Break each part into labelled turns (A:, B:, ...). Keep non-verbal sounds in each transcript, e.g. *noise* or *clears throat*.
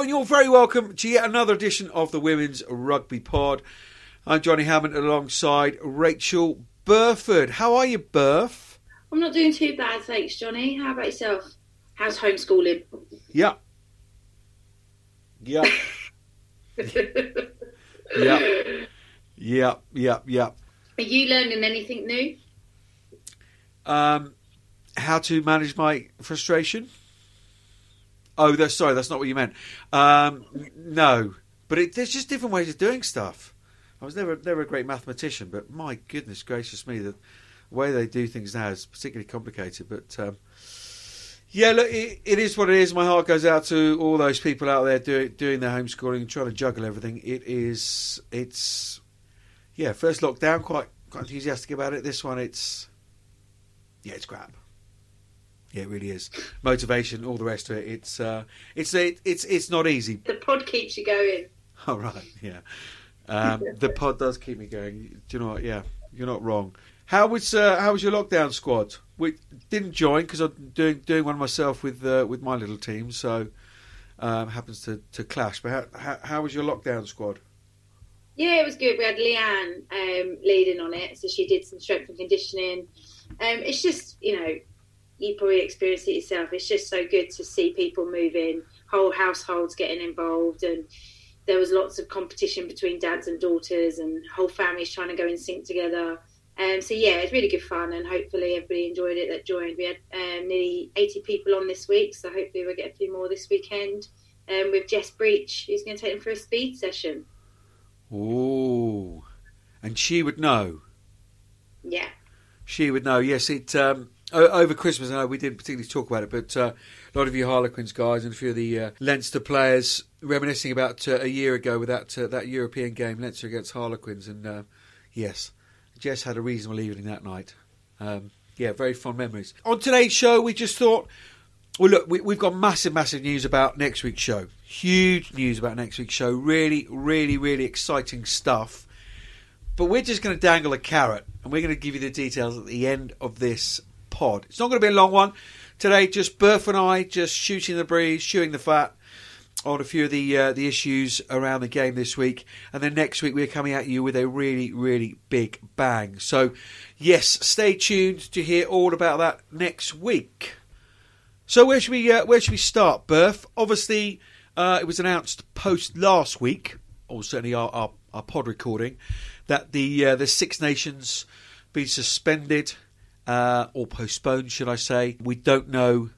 A: Hello, and you're very welcome to yet another edition of the Women's Rugby Pod. I'm Johnny Hammond alongside Rachel Burford. How are you, Burf?
B: I'm not doing too bad, thanks, Johnny. How about yourself? How's homeschooling?
A: Yeah. Yeah. *laughs* yeah. Yeah. Yeah. Yeah.
B: Are you learning anything new?
A: Um, how to manage my frustration? Oh, that's, sorry, that's not what you meant. Um, no, but it, there's just different ways of doing stuff. I was never never a great mathematician, but my goodness gracious me, the way they do things now is particularly complicated. But um, yeah, look, it, it is what it is. My heart goes out to all those people out there doing doing their homeschooling trying to juggle everything. It is, it's, yeah, first lockdown, quite quite enthusiastic about it. This one, it's, yeah, it's crap. Yeah, it really is. Motivation, all the rest of it. It's uh, it's it, it's it's not easy.
B: The pod keeps you going. *laughs*
A: All right, yeah. Um, the pod does keep me going. Do you know what? Yeah, you're not wrong. How was uh, how was your lockdown squad? We didn't join because I'm doing doing one myself with uh, with my little team, so um, happens to, to clash. But how, how, how was your lockdown squad?
B: Yeah, it was good. We had Leanne um, leading on it, so she did some strength and conditioning. Um, it's just you know you probably experienced it yourself. It's just so good to see people moving, whole households getting involved, and there was lots of competition between dads and daughters, and whole families trying to go in sync together. Um, so yeah, it's really good fun, and hopefully everybody enjoyed it that joined. We had um, nearly 80 people on this week, so hopefully we'll get a few more this weekend. Um, with Jess Breach, who's going to take them for a speed session.
A: Oh, and she would know.
B: Yeah,
A: she would know. Yes, it um, over Christmas. I know we didn't particularly talk about it, but uh, a lot of you Harlequins guys and a few of the uh, Leinster players reminiscing about uh, a year ago with that uh, that European game, Leinster against Harlequins, and uh, yes, Jess had a reasonable evening that night. Um, yeah, very fond memories. On today's show, we just thought, well, look, we, we've got massive, massive news about next week's show. Huge news about next week's show. Really, really, really exciting stuff. But we're just going to dangle a carrot, and we're going to give you the details at the end of this pod. It's not going to be a long one today. Just Burf and I just shooting the breeze, chewing the fat on a few of the uh, the issues around the game this week, and then next week we're coming at you with a really really big bang. So yes, stay tuned to hear all about that next week. So where should we uh, where should we start, Burf? Obviously, uh, it was announced post last week, or certainly our, our, our pod recording, that the uh, the Six Nations be suspended uh, or postponed, should I say. We don't know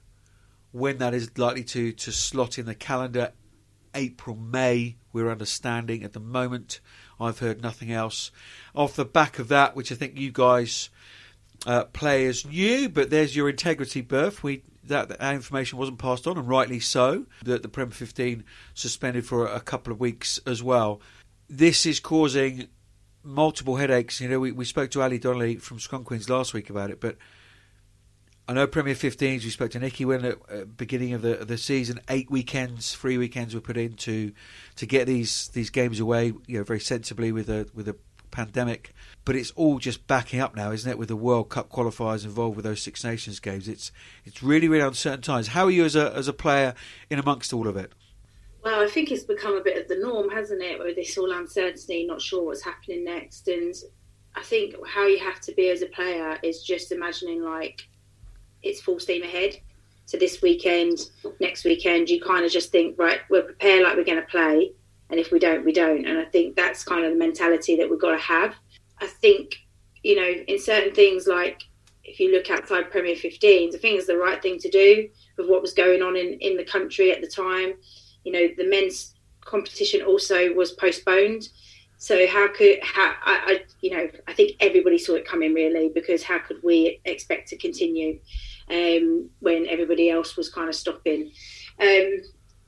A: when that is likely to, to slot in the calendar. April, May, we're understanding at the moment. I've heard nothing else. Off the back of that, which I think you guys uh, players knew, but there's your integrity Burf. We that, that information wasn't passed on, and rightly so. That the Prem 15 suspended for a couple of weeks as well. This is causing multiple headaches. You know, we, we spoke to Ali Donnelly from Scrum Queens last week about it, but I know Premier 15s. We spoke to Nicky when at the beginning of the of the season. Eight weekends, three weekends were put in to to get these these games away. You know, very sensibly with a with a pandemic. But it's all just backing up now, isn't it? With the World Cup qualifiers involved with those Six Nations games, it's it's really really uncertain times. How are you as a as a player in amongst all of it?
B: Well, I think it's become a bit of the norm, hasn't it? With this all uncertainty, not sure what's happening next, and I think how you have to be as a player is just imagining like it's full steam ahead. So this weekend, next weekend, you kind of just think, right, we're prepared like we're going to play, and if we don't, we don't. And I think that's kind of the mentality that we've got to have. I think, you know, in certain things like if you look outside Premier 15s, I think it's the right thing to do with what was going on in, in the country at the time you know, the men's competition also was postponed. So how could how I, I, you know I think everybody saw it coming really because how could we expect to continue um, when everybody else was kind of stopping? Um,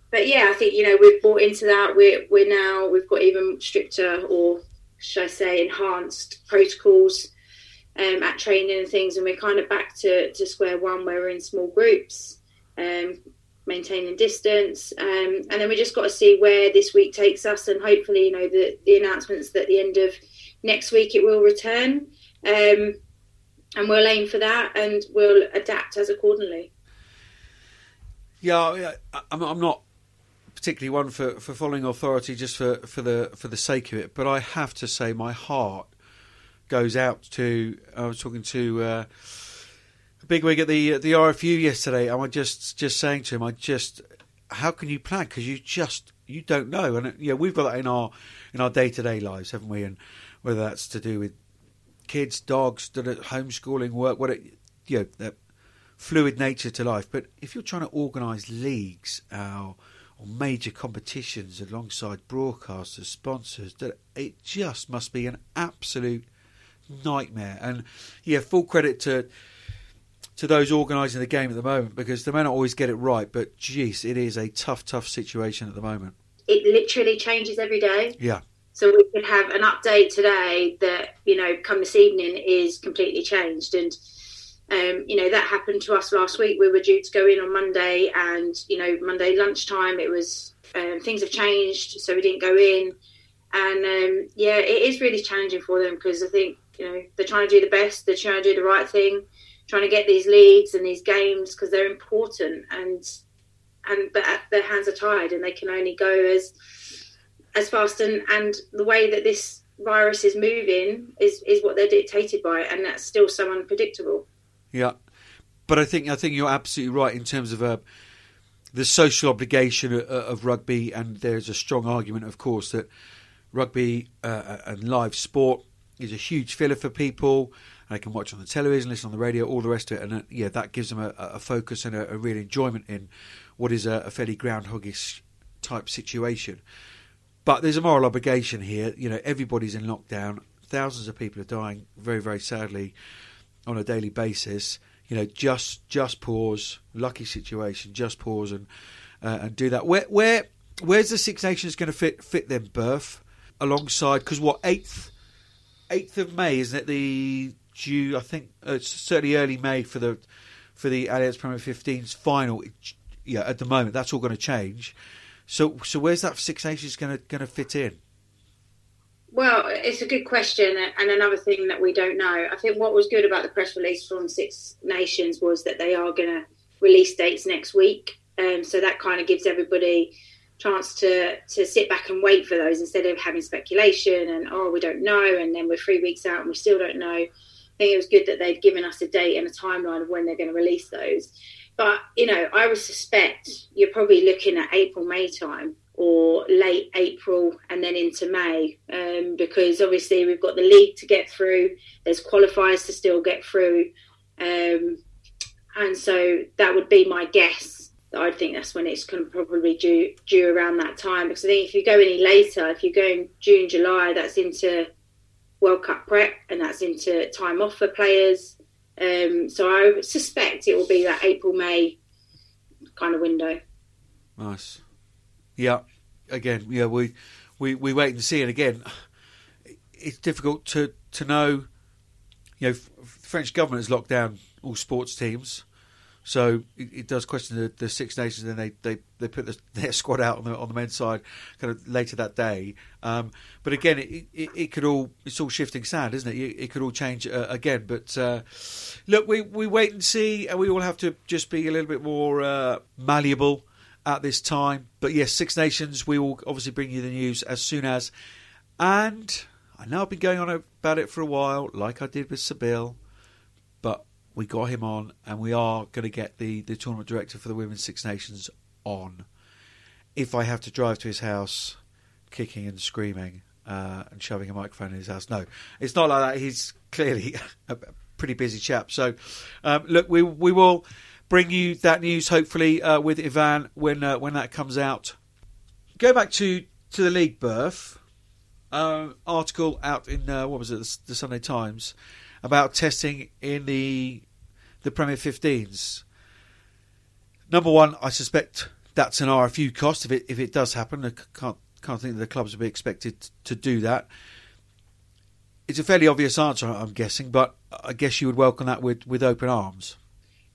B: but yeah, I think you know we've bought into that. We're we're now we've got even stricter or should I say enhanced protocols um, at training and things, and we're kind of back to, to square one where we're in small groups. Um, maintaining distance. Um, and then we just got to see where this week takes us, and hopefully, you know, the, the announcements that at the end of next week it will return. Um, and we'll aim for that, and we'll adapt as accordingly.
A: Yeah, I'm not particularly one for, for following authority just for, for the for the sake of it, but I have to say my heart goes out to. I was talking to uh, a big wig at the the RFU yesterday, and I just just saying to him, I just how can you plan because you just you don't know, and yeah, we've got that in our in our day to day lives, haven't we? And whether that's to do with kids, dogs, homeschooling, work, what it, you know, that fluid nature to life. But if you're trying to organise leagues uh, or major competitions alongside broadcasters, sponsors, it just must be an absolute nightmare. And yeah, full credit to to those organising the game at the moment because they may not always get it right, but geez, it is a tough, tough situation at the moment.
B: It literally changes every day.
A: Yeah.
B: So we could have an update today that you know, come this evening, is completely changed, and um, you know that happened to us last week. We were due to go in on Monday, and you know, Monday lunchtime, it was um, things have changed, so we didn't go in, and um, yeah, it is really challenging for them because I think you know they're trying to do the best, they're trying to do the right thing, trying to get these leagues and these games because they're important, and and but their hands are tied, and they can only go as as fast and, and the way that this virus is moving is, is what they're dictated by and that's still so unpredictable.
A: Yeah. But I think I think you're absolutely right in terms of uh, the social obligation of, of, rugby, and there's a strong argument, of course, that rugby uh, and live sport is a huge filler for people. They can watch on the television, listen on the radio, all the rest of it, and uh, yeah, that gives them a, a focus and a, a, real enjoyment in what is a, a fairly groundhoggish type situation. But there's a moral obligation here. You know, everybody's in lockdown. Thousands of people are dying very, very sadly on a daily basis. You know, just just pause. Lucky situation. Just pause and uh, and do that. Where where where's the Six Nations going to fit fit them Burf alongside? Because what eighth eighth of May isn't it the due? I think uh, it's certainly early May for the for the Allianz Premier 15's final. Yeah, at the moment that's all going to change. So, so where's that Six Nations going to going to fit in?
B: Well, it's a good question, and another thing that we don't know. I think what was good about the press release from Six Nations was that they are going to release dates next week, um, so that kind of gives everybody chance to to sit back and wait for those instead of having speculation and oh we don't know, and then we're three weeks out and we still don't know. Think it was good that they'd given us a date and a timeline of when they're going to release those. But you know, I would suspect you're probably looking at April, May time, or late April and then into May, um, because obviously we've got the league to get through. There's qualifiers to still get through, um, and so that would be my guess. I think that's when it's going to probably due due around that time. Because I think if you go any later, if you're going June, July, that's into World Cup prep and that's into time off for players. Um, so I suspect it will be that April May kind of window.
A: Nice. Yeah. Again, yeah, we we, we wait and see. And again, it's difficult to to know. You know, the French government has locked down all sports teams. So it, it, does question the, the Six Nations, and they, they, they put the, *laughs* their squad out on the on the men's side kind of later that day. Um, but again, it, it, it, could all it's all shifting sand, isn't it? It, could all change uh, again. But uh, look, we we wait and see, and we all have to just be a little bit more uh, malleable at this time. But yes, Six Nations, we will obviously bring you the news as soon as. And I know I've been going on about it for a while, like I did with Sabille we got him on, and we are going to get the, the tournament director for the Women's Six Nations on. If I have to drive to his house, kicking and screaming uh, and shoving a microphone in his house, no, it's not like that. He's clearly *laughs* a pretty busy chap. So, um, look, we we will bring you that news hopefully uh, with Ivan when uh, when that comes out. Go back to to the league Burf. Uh, article out in uh, what was it the, the Sunday Times about testing in the the Premier 15s. Number one, I suspect that's an RFU cost if it if it does happen. I can't can't think the clubs would be expected to do that. It's a fairly obvious answer, I'm guessing, but I guess you would welcome that with, with open arms.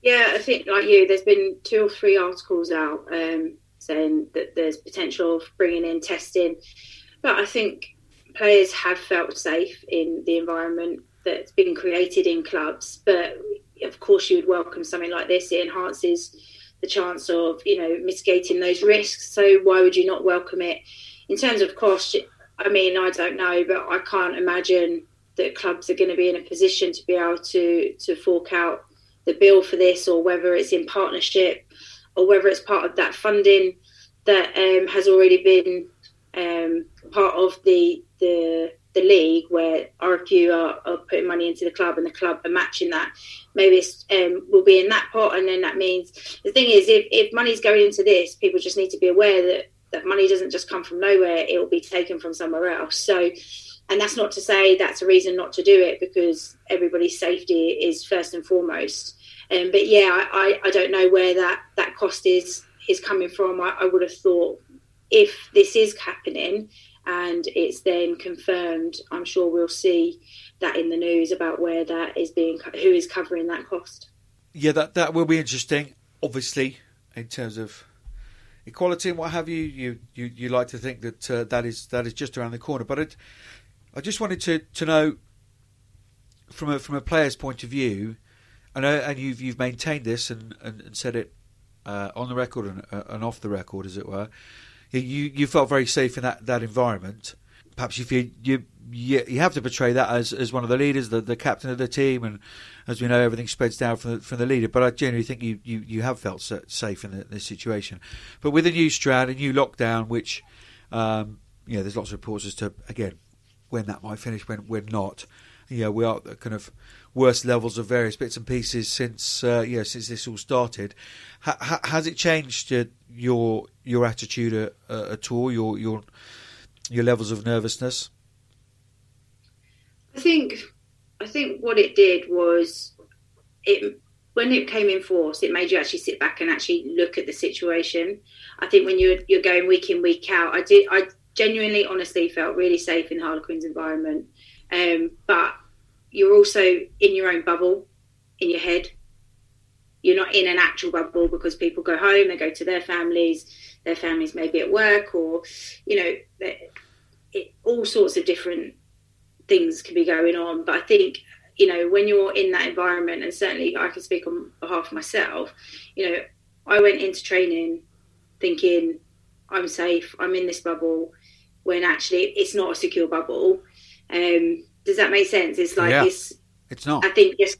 B: Yeah, I think like you, there's been two or three articles out um, saying that there's potential of bringing in testing, but I think players have felt safe in the environment that's been created in clubs. But of course, you would welcome something like this. It enhances the chance of you know mitigating those risks. So why would you not welcome it? In terms of cost, I mean, I don't know, but I can't imagine that clubs are going to be in a position to be able to to fork out the bill for this, or whether it's in partnership, or whether it's part of that funding that um, has already been um, part of the the the league where RFU are, are, putting money into the club and the club are matching that. Maybe um, will be in that pot, and then that means the thing is, if, if money's going into this, people just need to be aware that that money doesn't just come from nowhere; it will be taken from somewhere else. So, and that's not to say that's a reason not to do it because everybody's safety is first and foremost. Um, but yeah, I, I, I don't know where that that cost is is coming from. I, I would have thought if this is happening and it's then confirmed, I'm sure we'll see that in the news about where that is being, who is covering that cost.
A: Yeah, that that will be interesting. Obviously, in terms of equality and what have you, you you, you like to think that uh, that is that is just around the corner. But it, I just wanted to, to know from a from a player's point of view, and and you've you've maintained this and, and, and said it uh, on the record and, uh, and off the record, as it were you you felt very safe in that, that environment. Perhaps you feel you you, you have to portray that as, as one of the leaders, the, the captain of the team, and as we know, everything spreads down from the, from the leader. But I generally think you, you, you have felt safe in the, this situation. But with a new strand, a new lockdown, which um, you know, there's lots of reports as to again when that might finish, when when not. You know, we are kind of worst levels of various bits and pieces since uh, yeah since this all started. Ha- has it changed uh, your your attitude uh, at all? Your your your levels of nervousness?
B: I think I think what it did was it when it came in force, it made you actually sit back and actually look at the situation. I think when you're you're going week in week out, I did I genuinely, honestly felt really safe in Harlequins environment. Um, but you're also in your own bubble in your head. You're not in an actual bubble because people go home, they go to their families, their families may be at work, or you know, it, all sorts of different things can be going on. But I think you know when you're in that environment, and certainly I can speak on behalf of myself. You know, I went into training thinking I'm safe, I'm in this bubble, when actually it's not a secure bubble. Um, does that make sense? It's like
A: yeah,
B: it's
A: it's not.
B: I think just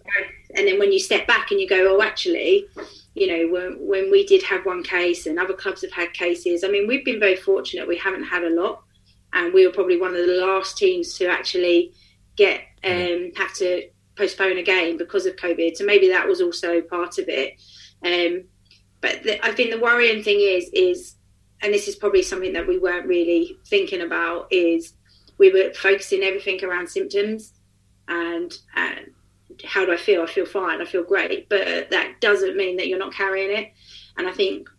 B: and then when you step back and you go, oh, actually, you know, when when we did have one case and other clubs have had cases. I mean, we've been very fortunate. We haven't had a lot, and we were probably one of the last teams to actually get um, have to postpone a game because of COVID. So maybe that was also part of it. Um, but the, I think the worrying thing is is, and this is probably something that we weren't really thinking about is we were focusing everything around symptoms and, how do I feel? I feel fine. I feel great. But that doesn't mean that you're not carrying it. And I think,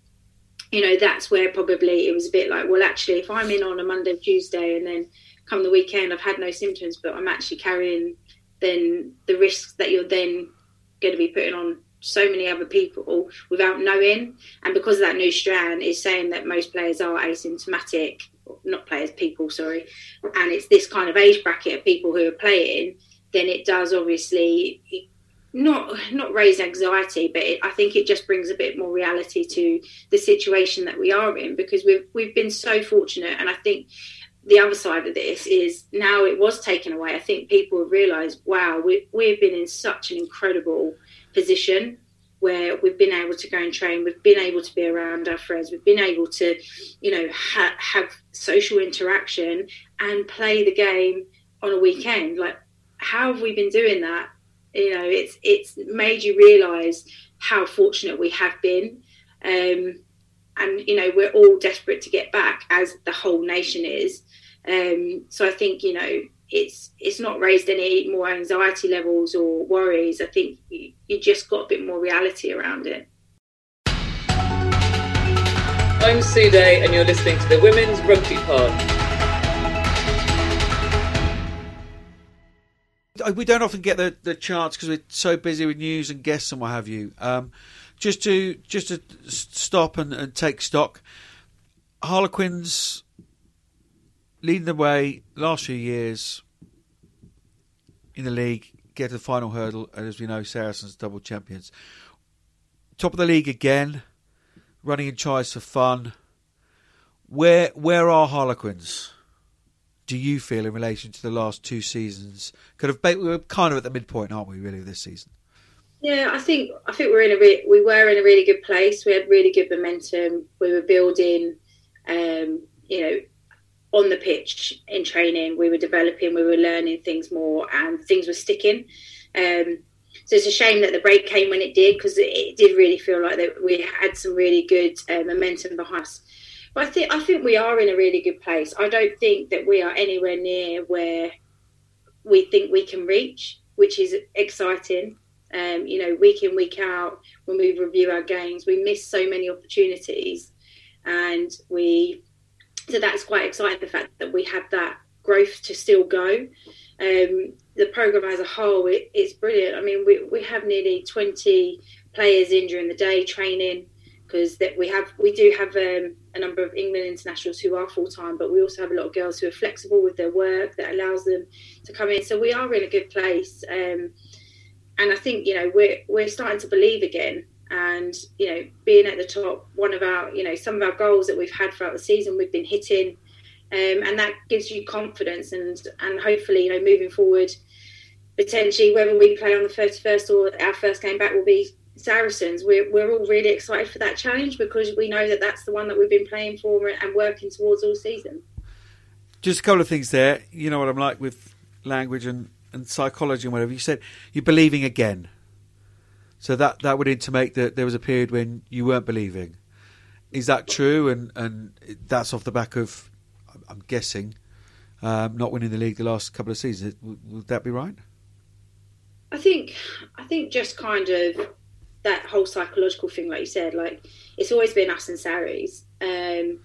B: you know, that's where probably it was a bit like, well, actually, if I'm in on a Monday, Tuesday, and then come the weekend, I've had no symptoms, but I'm actually carrying then the risks that you're then going to be putting on so many other people without knowing. And because that new strand is saying that most players are asymptomatic, not players, people, sorry, and it's this kind of age bracket of people who are playing, then it does obviously not not raise anxiety, but it, I think it just brings a bit more reality to the situation that we are in because we've we've been so fortunate, and I think the other side of this is now it was taken away. I think people have realised, wow, we, we've been in such an incredible position where we've been able to go and train, we've been able to be around our friends, we've been able to, you know, ha- have social interaction and play the game on a weekend. Like, how have we been doing that? You know, it's it's made you realise how fortunate we have been, um, and you know we're all desperate to get back, as the whole nation is. Um, so I think you know it's it's not raised any more anxiety levels or worries. I think you, you just got a bit more reality around it.
C: I'm Sue Day, and you're listening to the Women's Rugby Pod.
A: We don't often get the, the chance because we're so busy with news and guests and what have you. Um, just to just to stop and, and take stock. Harlequins leading the way last few years in the league, get to the final hurdle, and as we know, Saracens double champions. Top of the league again. running in tries for fun. Where where are Harlequins? Do you feel in relation to the last two seasons? Kind of, we're kind of at the midpoint, aren't we? Really, this season.
B: Yeah, I think I think we're in a re- we were in a really good place. We had really good momentum. We were building, um, you know, on the pitch in training. We were developing. We were learning things more, and things were sticking. Um, so it's a shame that the break came when it did because it, it, did really feel like that we had some really good uh, momentum behind us. But I think I think we are in a really good place. I don't think that we are anywhere near where we think we can reach, which is exciting. Um, you know, week in week out, when we review our games, we miss so many opportunities, and we so that's quite exciting. The fact that we have that growth to still go. Um, the program as a whole, it, it's brilliant. I mean, we, we have nearly 20 players in during the day training because that we have we do have um, a number of England internationals who are full time, but we also have a lot of girls who are flexible with their work that allows them to come in. So we are in a good place, um, and I think you know we're we're starting to believe again. And you know, being at the top, one of our you know some of our goals that we've had throughout the season, we've been hitting. Um, and that gives you confidence and and hopefully you know moving forward potentially whether we play on the 31st or our first game back will be Saracens. We're, we're all really excited for that challenge because we know that that's the one that we've been playing for and working towards all season.
A: Just a couple of things there. You know what I'm like with language and, and psychology and whatever. You said you're believing again so that that would intimate that there was a period when you weren't believing is that true and and that's off the back of I'm guessing, um, not winning the league the last couple of seasons. Would that be right?
B: I think I think just kind of that whole psychological thing, like you said, like it's always been us and Sarries, um,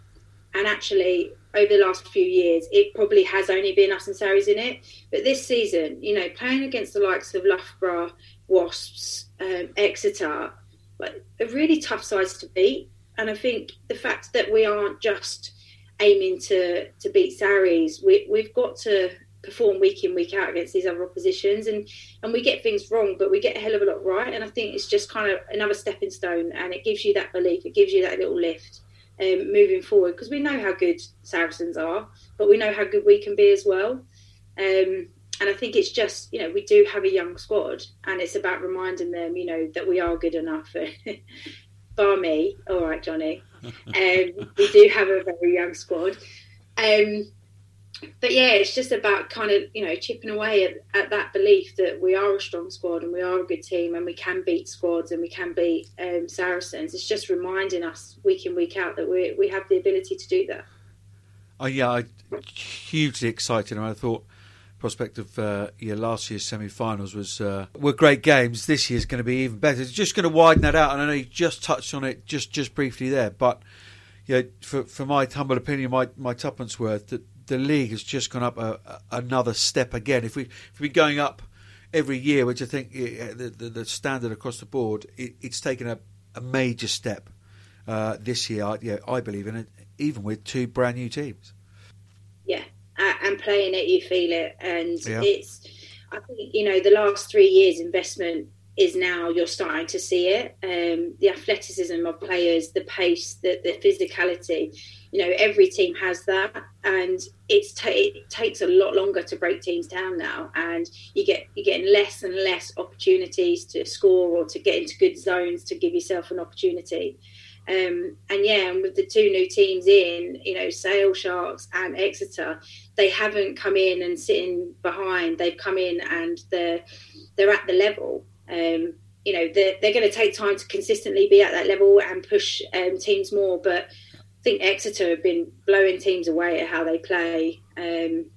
B: and actually over the last few years, it probably has only been us and Sarries in it. But this season, you know, playing against the likes of Loughborough, Wasps, um, Exeter, like are really tough sides to beat. And I think the fact that we aren't just aiming to to beat Sarries, we, we've got to perform week in week out against these other oppositions. And and we get things wrong but we get a hell of a lot right. And i think it's just kind of another stepping stone and it gives you that belief it gives you that little lift um, moving forward because we know how good saracens are but we know how good we can be as well. Um, and i think it's just you know we do have a young squad and it's about reminding them you know that we are good enough *laughs* bar me all right johnny *laughs* um, we do have a very young squad. Um, but yeah, it's just about kind of you know chipping away at, at, that belief that we are a strong squad and we are a good team and we can beat squads and we can beat um, Saracens. It's just reminding us week in week out that we we have the ability to do that.
A: Oh yeah, I hugely excited, and I thought prospect of uh, last year's semi-finals was uh, were great games. This year's going to be even better. It's just going to widen that out, and I know you just touched on it just just briefly there, but yeah, for for my humble opinion, my my tuppence worth that the league has just gone up a, a, another step again. If we if we're going up every year, which I think the, the, the standard across the board, it, it's taken a, a major step uh, this year. I, yeah, I believe in it, even with two brand new teams.
B: Yeah, and playing it, you feel it, and yeah. it's. I think you know the last three years investment is now you're starting to see it. Um, the athleticism of players, the pace, the, the physicality. You know, every team has that, and it's ta- it takes a lot longer to break teams down now, and you get you're getting less and less opportunities to score or to get into good zones to give yourself an opportunity. Um, and yeah, and with the two new teams in, you know, Sale Sharks and Exeter, they haven't come in and sitting behind. They've come in and they're they're at the level. Um, you know, they're, they're going to take time to consistently be at that level and push um, teams more. But I think Exeter have been blowing teams away at how they play. Um,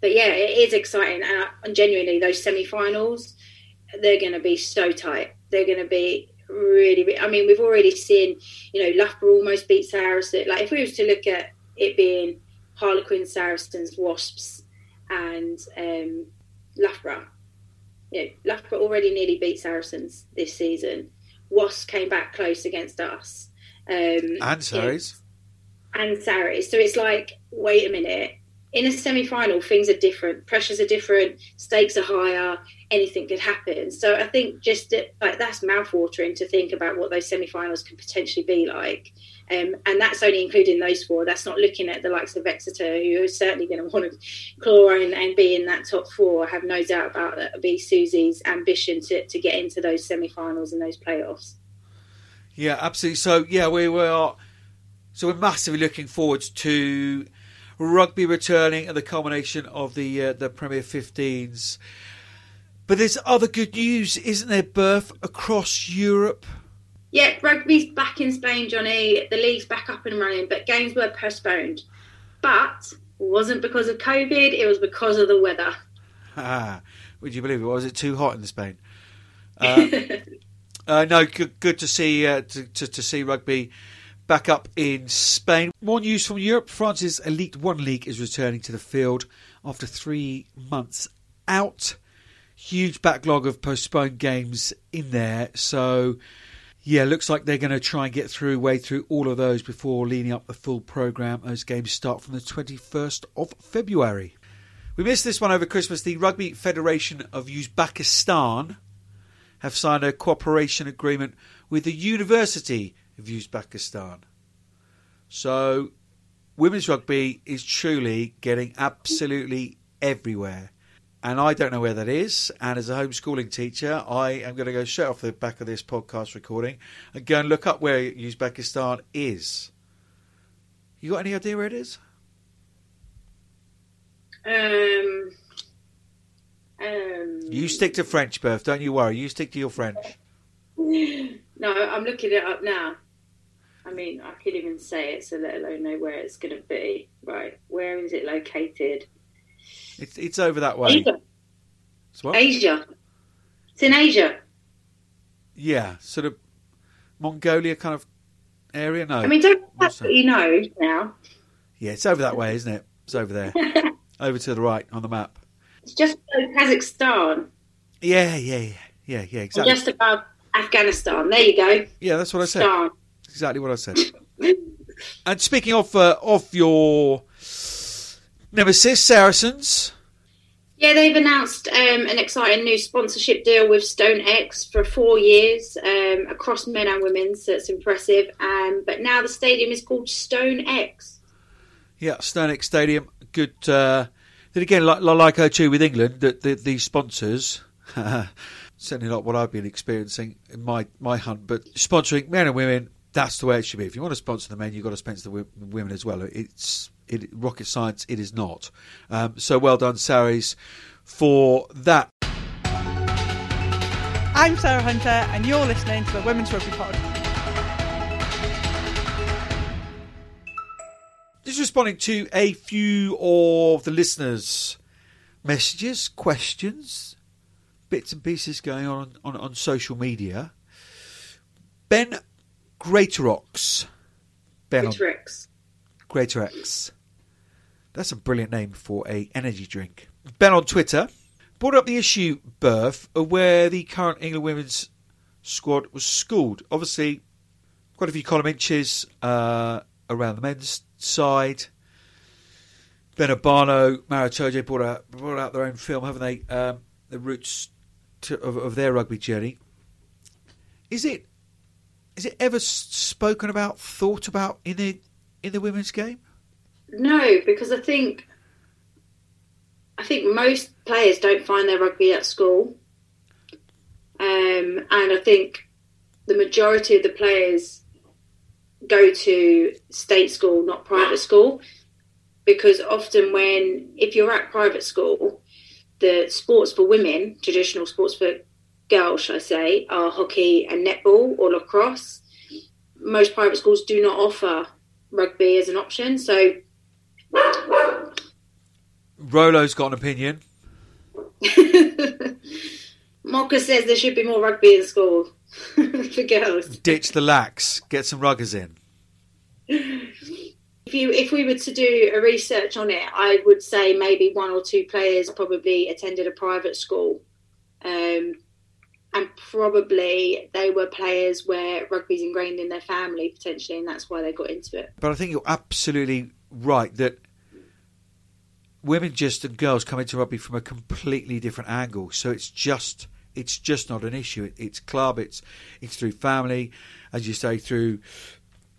B: but yeah, it is exciting, and, and genuinely, those semi-finals, they're going to be so tight. They're going to be really, I mean, we've already seen, you know, Loughborough almost beat Saracens. Like, if we was to look at it being Harlequins, Saracens, Wasps, and um, Loughborough, you know, Loughborough already nearly beat Saracens this season. Wasps came back close against us. Um,
A: and Sarries.
B: and Sarries. So it's like, wait a minute. In a semi final, things are different, pressures are different, stakes are higher, anything could happen. So I think just it, like that's mouthwatering to think about what those semi finals could potentially be like. Um, and that's only including those four. That's not looking at the likes of Exeter, who are certainly going to want to claw and, and be in that top four. I have no doubt about that. It'll be Susie's ambition to, to get into those semi finals and those playoffs.
A: Yeah, absolutely. So, yeah, we, we are. So we're massively looking forward to rugby returning and the culmination of the uh, the Premier 15s. But there's other good news, isn't there, Burf, across Europe?
B: Yeah, rugby's back in Spain, Johnny. The league's back up and running, but games were postponed. But it wasn't because of COVID, it was because of the weather.
A: Ah, would you believe it? Was it too hot in Spain? Uh, *laughs* uh, no, good, good to see uh, to, to, to see rugby back up in Spain. More news from Europe. France's Elite One League is returning to the field after three months out. Huge backlog of postponed games in there. So, yeah, looks like they're going to try and get through, way through all of those before leading up the full programme. Those games start from the 21st of February. We missed this one over Christmas. The Rugby Federation of Uzbekistan have signed a cooperation agreement with the University of Uzbekistan. So, women's rugby is truly getting absolutely everywhere. And I don't know where that is. And as a homeschooling teacher, I am going to go straight off the back of this podcast recording and go and look up where Uzbekistan is. You got any idea where it is?
B: Um, um,
A: You stick to French, Burf. Don't you worry. You stick to your French. *laughs*
B: No, I'm looking it up now. I mean, I could even say it, so let alone know where it's going to be. Right, where is it located?
A: It's it's over that way.
B: Asia.
A: It's what?
B: Asia. It's in Asia.
A: Yeah, sort of Mongolia kind of area. No,
B: I mean, don't that's what you know now.
A: yeah, it's over that way, isn't it? It's over there, *laughs* over to the right on the map.
B: It's just Kazakhstan,
A: Yeah, yeah, yeah, yeah, yeah. Exactly.
B: just above Afghanistan. There you go.
A: Yeah, that's what I said.
B: Stan.
A: Exactly what I said. *coughs* and speaking of uh, of your nemesis, Saracens.
B: Yeah, they've announced um, an exciting new sponsorship deal with StoneX for four years um, across men and women. So it's impressive. Um, but now the stadium is called StoneX.
A: Yeah, StoneX Stadium. Good. Uh, then again, like, like O2 with England, that the, the sponsors, *laughs* certainly not what I've been experiencing in my, my hunt, but sponsoring men and women, that's the way it should be. If you want to sponsor the men, you've got to sponsor the women as well. It's it, rocket science, it is not. Um, so well done, Sarries, for that.
D: I'm Sarah Hunter, and you're listening to the Women's Rugby Pod.
A: Just responding to a few of the listeners' messages, questions, bits and pieces going on on, on social media. Ben Greaterox. Ben on
B: Tricks.
A: Greater X. That's a brilliant name for a energy drink. Ben on Twitter brought up the issue, Burf, of where the current England women's squad was schooled. Obviously, quite a few column inches uh, around the men's side. Ben Urbano, Maro Itoje brought out, brought out their own film, haven't they? Um, the roots to, of, of their rugby journey. Is it is it ever spoken about, thought about in the in the women's game?
B: No, because I think I think most players don't find their rugby at school, um, and I think the majority of the players go to state school, not private school, because often when if you're at private school, the sports for women, traditional sports for girls, shall I say, are hockey and netball or lacrosse. Most private schools do not offer rugby as an option, so
A: Rolo's got an opinion. *laughs*
B: Mocha says there should be more rugby in school *laughs* for girls.
A: Ditch the lax. Get some ruggers in.
B: If you if we were to do a research on it, I would say maybe one or two players probably attended a private school, um, and probably they were players where rugby's ingrained in their family potentially, and that's why they got into it.
A: But I think you're absolutely right that women just and girls come into rugby from a completely different angle. So it's just it's just not an issue. It, it's club. It's it's through family, as you say, through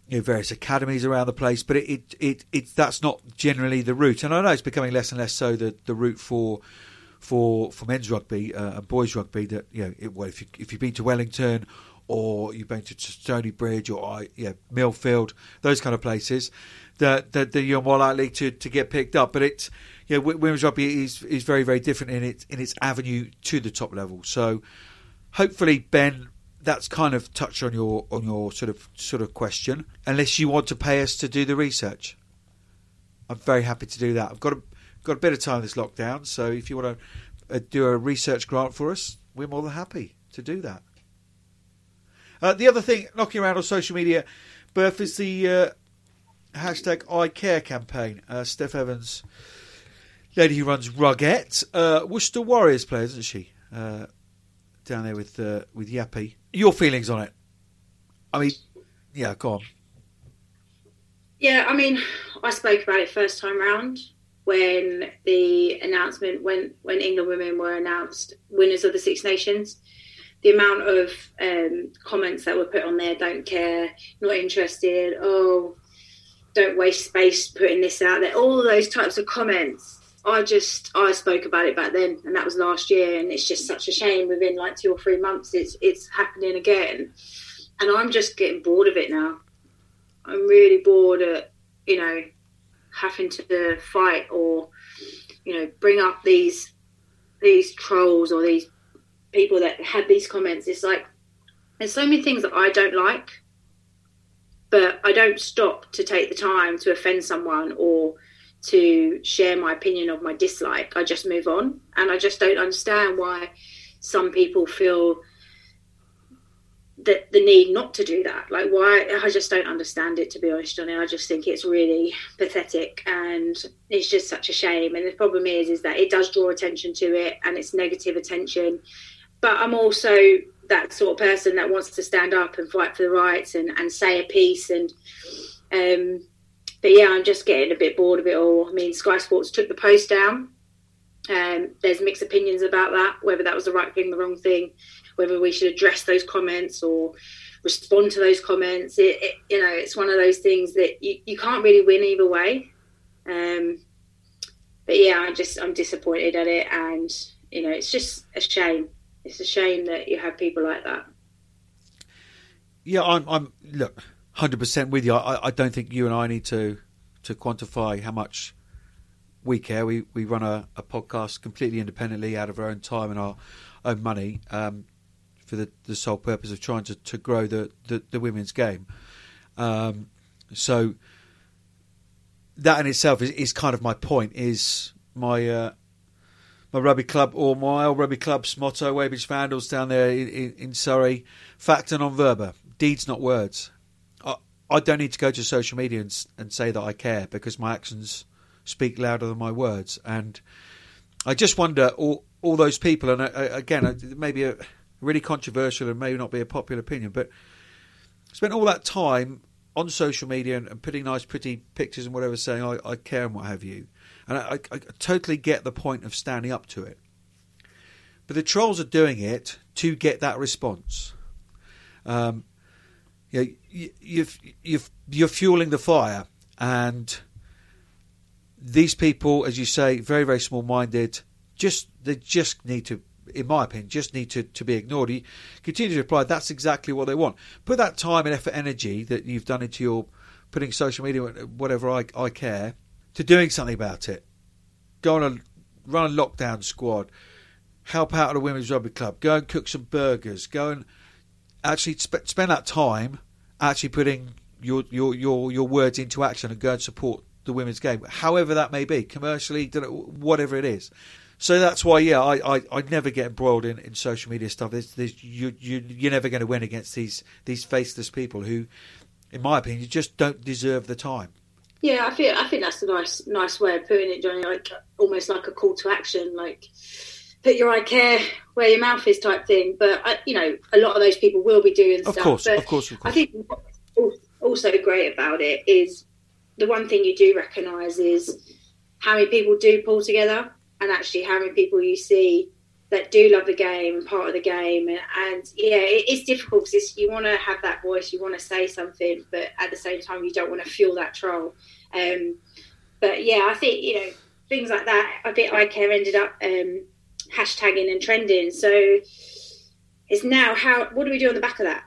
A: you know, various academies around the place. But it, it it it that's not generally the route. And I know it's becoming less and less so the the route for for for men's rugby uh, and boys rugby. That you know, it, well, if you if you've been to Wellington or you've been to Stony Bridge or uh, you Millfield, those kind of places, that, that, that you're more likely to, to get picked up. But it's you know, women's rugby is is very very different in its in its avenue to the top level. So hopefully, Ben, that's kind of touched on your on your sort of sort of question. Unless you want to pay us to do the research, I'm very happy to do that. I've got a got a bit of time this lockdown, so if you want to uh, do a research grant for us, we're more than happy to do that. Uh, the other thing knocking around on social media, Burf, is the uh, hashtag I Care campaign. Uh, Steph Evans, lady who runs Ruggett, uh, Worcester Warriors player, isn't she? Uh, down there with with Yappy. Your feelings on it? I mean, yeah, go on.
B: Yeah, I mean, I spoke about it first time round when the announcement when when England women were announced winners of the Six Nations. The amount of um, comments that were put on there, don't care, not interested, oh, don't waste space putting this out there. All those types of comments. I just I spoke about it back then, and that was last year, and it's just such a shame. Within like two or three months, it's it's happening again, and I'm just getting bored of it now. I'm really bored at you know having to fight or you know bring up these these trolls or these people that had these comments. It's like there's so many things that I don't like but I don't stop to take the time to offend someone or to share my opinion of my dislike. I just move on, and I just don't understand why some people feel that the need not to do that. Like why? I just don't understand it to be honest, Johnny. I just think it's really pathetic, and it's just such a shame. And the problem is, is that it does draw attention to it, and it's negative attention. But I'm also that sort of person that wants to stand up and fight for the rights and, and say a piece and um, but yeah i'm just getting a bit bored of it all i mean sky sports took the post down um, there's mixed opinions about that whether that was the right thing the wrong thing whether we should address those comments or respond to those comments it, it, you know it's one of those things that you, you can't really win either way um, but yeah i'm just i'm disappointed at it and you know it's just a shame it's a shame that you have people like that.
A: Yeah, I'm. I'm look, hundred percent with you. I, I don't think you and I need to to quantify how much we care. We we run a, a podcast completely independently out of our own time and our own money um, for the, the sole purpose of trying to, to grow the, the, the women's game. Um, so that in itself is, is kind of my point. Is my uh, my rugby club or my old rugby club's motto, Weybridge Vandals down there in, in, Surrey, facta non verba, deeds not words. I, I don't need to go to social media and, and say that I care because my actions speak louder than my words. And I just wonder, all, all those people, and uh, uh again, uh, maybe a really controversial and may not be a popular opinion, but spent all that time on social media and, and putting nice, pretty pictures and whatever, saying I, I care and what have you. And I, I, I totally get the point of standing up to it. But the trolls are doing it to get that response. Um, you know, you, you've, you've, you're fueling the fire, and these people, as you say, very very small minded. Just they just need to, in my opinion, just need to, to be ignored. You continue to reply. That's exactly what they want. Put that time and effort, energy that you've done into your putting social media, whatever I, I care, to doing something about it. Go on a run a lockdown squad, help out at a women's rugby club, go and cook some burgers, go and actually sp- spend that time actually putting your, your your your words into action and go and support the women's game, however that may be, commercially, whatever it is. So that's why, yeah, I, I, I never get embroiled in, in social media stuff. There's, there's, you, you, you're never going to win against these, these faceless people who, in my opinion, just don't deserve the time.
B: Yeah, I think I think that's a nice nice way of putting it, Johnny. Like almost like a call to action, like put your I care where your mouth is type thing. But I, you know, a lot of those people will be doing
A: of
B: stuff.
A: Course, of course, of course.
B: I think also great about it is the one thing you do recognise is how many people do pull together and actually how many people you see that do love the game and part of the game. And, and yeah, it, it's difficult because you want to have that voice, you want to say something, but at the same time, you don't want to fuel that troll. Um, but yeah, I think, you know, things like that, a bit I care ended up um, hashtagging and trending. So it's now how, what do we do on the back of that?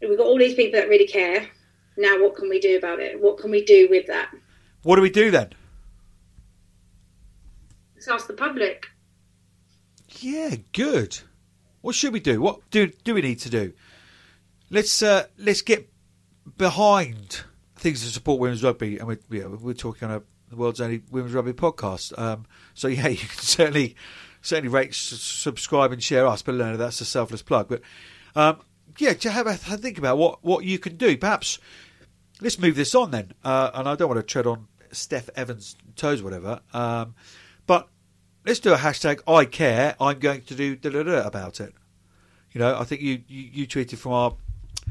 B: We've got all these people that really care. Now, what can we do about it? What can we do with that?
A: What do we do then?
B: Let's ask the public.
A: Yeah, good. What should we do? What do do we need to do? Let's uh, let's get behind things to support women's rugby, and we're yeah, we're talking on a, the world's only women's rugby podcast. Um, so yeah, *laughs* you can certainly certainly rate, subscribe, and share us. But no, that's a selfless plug. But um, yeah, to have a think about what what you can do. Perhaps let's move this on then. Uh, and I don't want to tread on Steph Evans' toes, whatever. Um, but let's do a hashtag I care. I'm going to do da da da about it. You know, I think you, you, you tweeted from our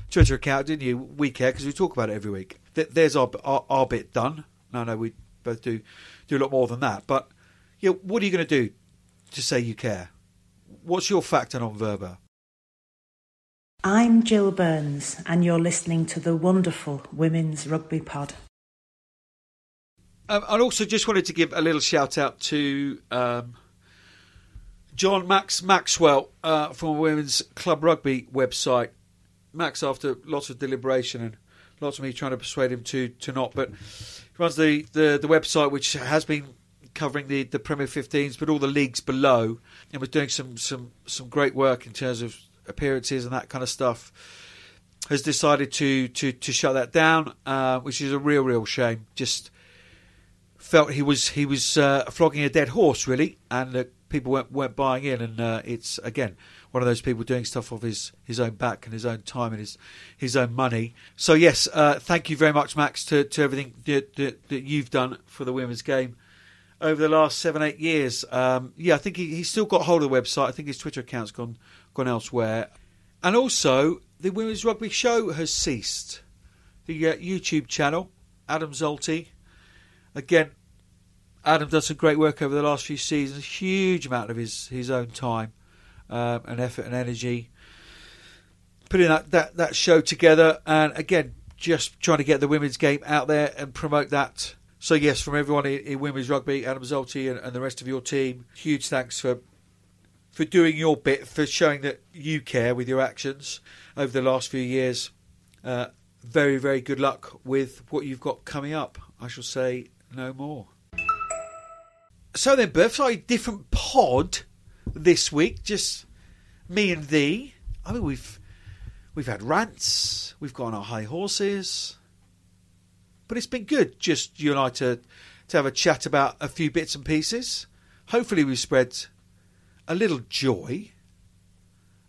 A: Twitter account, didn't you? We care because we talk about it every week. Th- There's our, our our bit done. No, no, we both do do a lot more than that. But yeah, what are you going to do to say you care? What's your facta non verba?
E: I'm Jill Burns, and you're listening to the wonderful Women's Rugby Pod.
A: Um, I also just wanted to give a little shout out to um, John Max Maxwell uh, from Women's Club Rugby website. Max, after lots of deliberation and lots of me trying to persuade him to, to not, but he runs the, the, the website which has been covering the, the Premier 15s, but all the leagues below, and was doing some, some, some great work in terms of appearances and that kind of stuff. Has decided to, to, to shut that down, uh, which is a real, real shame. Just felt he was he was uh, flogging a dead horse really, and uh, people weren't weren't buying in. And uh, it's again one of those people doing stuff off his, his own back and his own time and his his own money. So yes, uh, thank you very much, Max, to, to everything that, that, that you've done for the women's game over the last seven eight years. Um, yeah, I think he, he's still got hold of the website. I think his Twitter account's gone gone elsewhere, and also the women's rugby show has ceased. The uh, YouTube channel, Adam Zolti. Again, Adam does some great work over the last few seasons. A huge amount of his, his own time um, and effort and energy putting that, that, that show together. And again, just trying to get the women's game out there and promote that. So yes, from everyone in, in women's rugby, Adam Zolti and, and the rest of your team, huge thanks for for doing your bit, for showing that you care with your actions over the last few years. Uh, very, very good luck with what you've got coming up. I shall say no more. So then, Beth, slightly different pod this week. Just me and thee. I mean, we've we've had rants. We've gone on our high horses, but it's been good. Just you and I to to have a chat about a few bits and pieces. Hopefully, we've spread a little joy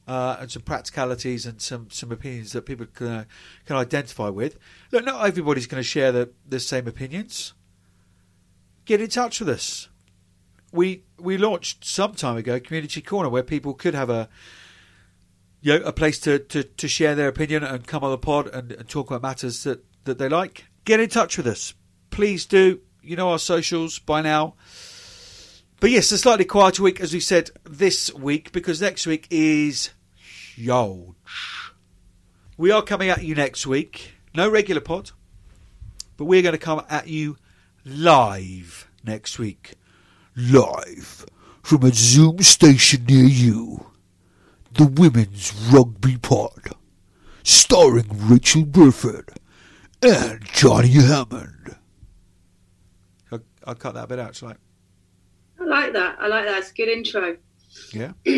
A: uh, and some practicalities and some, some opinions that people can uh, can identify with. Look, not everybody's going to share the, the same opinions. Get in touch with us. We we launched some time ago Community Corner where people could have a you know, a place to, to, to share their opinion and come on the pod and, and talk about matters that, that they like. Get in touch with us. Please do. You know our socials by now. But yes, a slightly quieter week, as we said this week, because next week is huge. We are coming at you next week. No regular pod, but we're going to come at you live next week. Live from a Zoom station near you. The Women's Rugby Pod. Starring Rachel Burford and Johnny Hammond. I'll, I'll cut that bit out, shall I?
B: I like that. I like that. It's a good intro.
A: Yeah. *clears throat*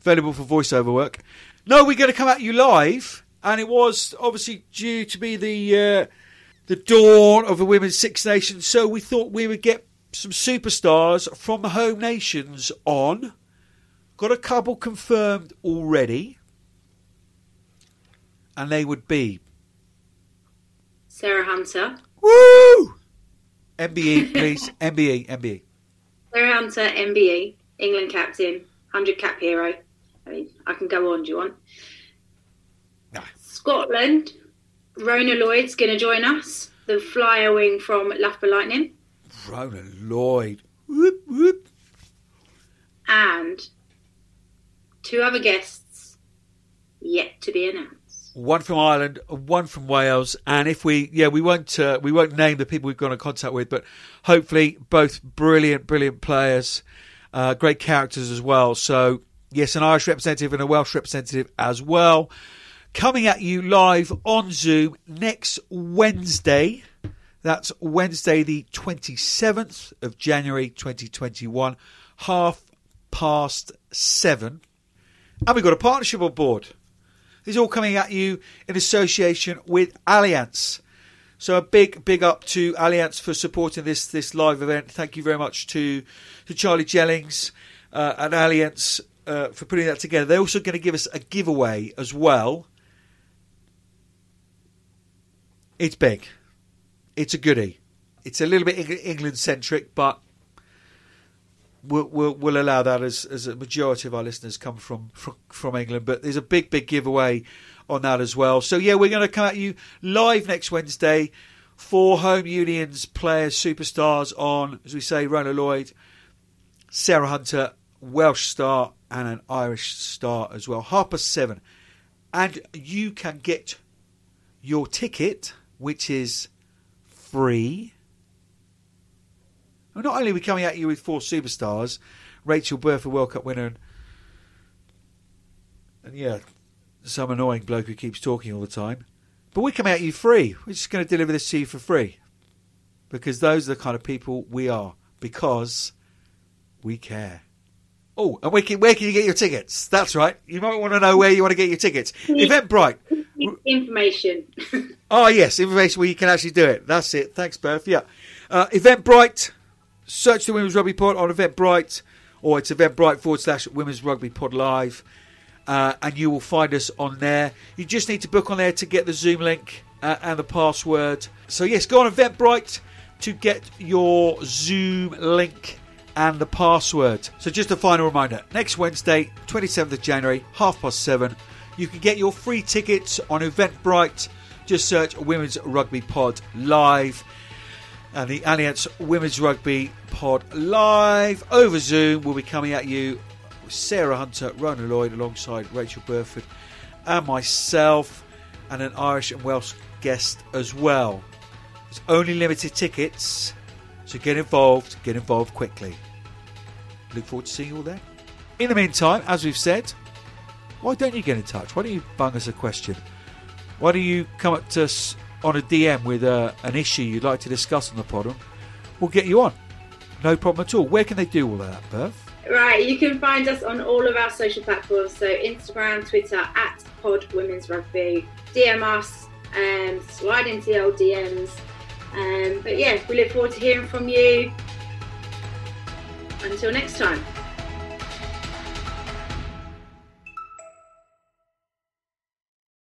A: Available for voiceover work. No, we're going to come at you live, and it was obviously due to be the uh, the dawn of the Women's Six Nations, so we thought we would get some superstars from the home nations on. Got a couple confirmed already, and they would be
B: Sarah Hunter.
A: woo, MBE, please, MBE, MBE.
B: Sarah Hunter, MBE, England captain, 100 cap hero. I mean, I can go on, do you want?
A: No.
B: Scotland, Rhona Lloyd's going to join us, the flyer wing from Loughborough Lightning.
A: Rhona Lloyd. Whoop, whoop.
B: And two other guests yet to be announced.
A: One from Ireland, one from Wales, and if we, yeah, we won't, uh, we won't name the people we've gone in contact with, but hopefully both brilliant, brilliant players, uh, great characters as well. So yes, an Irish representative and a Welsh representative as well. Coming at you live on Zoom next Wednesday. That's Wednesday, the 27th of January 2021, half past seven. And we've got a partnership on board. Is all coming at you in association with Allianz. So a big, big up to Allianz for supporting this this live event. Thank you very much to to Charlie Jellings uh, and Allianz uh, for putting that together. They're also going to give us a giveaway as well. It's big. It's a goodie. It's a little bit England centric, but we'll, we'll, we'll allow that as, as a majority of our listeners come from, from, from England. But there's a big, big giveaway on that as well. So, yeah, we're going to come at you live next Wednesday. Four home unions, players, superstars on, as we say, Rhona Lloyd, Sarah Hunter, Welsh star, and an Irish star as well. Harper seven. And you can get your ticket, which is free. Well, not only are we coming at you with four superstars, Rachel Bertha World Cup winner, and, and yeah, some annoying bloke who keeps talking all the time, but we're coming at you free. We're just going to deliver this to you for free. Because those are the kind of people we are. Because we care. Oh, and where can, where can you get your tickets? That's right. You might want to know where you want to get your tickets. Eventbrite.
B: Information.
A: oh, *laughs* yes, information where you can actually do it. That's it. Thanks, Beth. Yeah. Uh, Eventbrite. Search the Women's Rugby Pod on Eventbrite, or it's Eventbrite forward slash Women's Rugby Pod Live, uh, and you will find us on there. You just need to book on there to get the Zoom link uh, and the password. So, yes, go on Eventbrite to get your Zoom link and the password. So, just a final reminder next Wednesday, 27th of January, half past seven, you can get your free tickets on Eventbrite. Just search Women's Rugby Pod Live. And the Allianz Women's Rugby Pod Live over Zoom will be coming at you with Sarah Hunter, Rhona Lloyd, alongside Rachel Burford and myself, and an Irish and Welsh guest as well. There's only limited tickets, so get involved, get involved quickly. Look forward to seeing you all there. In the meantime, as we've said, why don't you get in touch? Why don't you bung us a question? Why don't you come up to us on a DM with uh, an issue you'd like to discuss on the pod? We'll get you on. No problem at all. Where can they do all of that, Beth?
B: Right, you can find us on all of our social platforms. So Instagram, Twitter, at Pod Women's Rugby. DM us um, slide into the old DMs. Um, but yeah, we look forward to hearing from you. Until next time.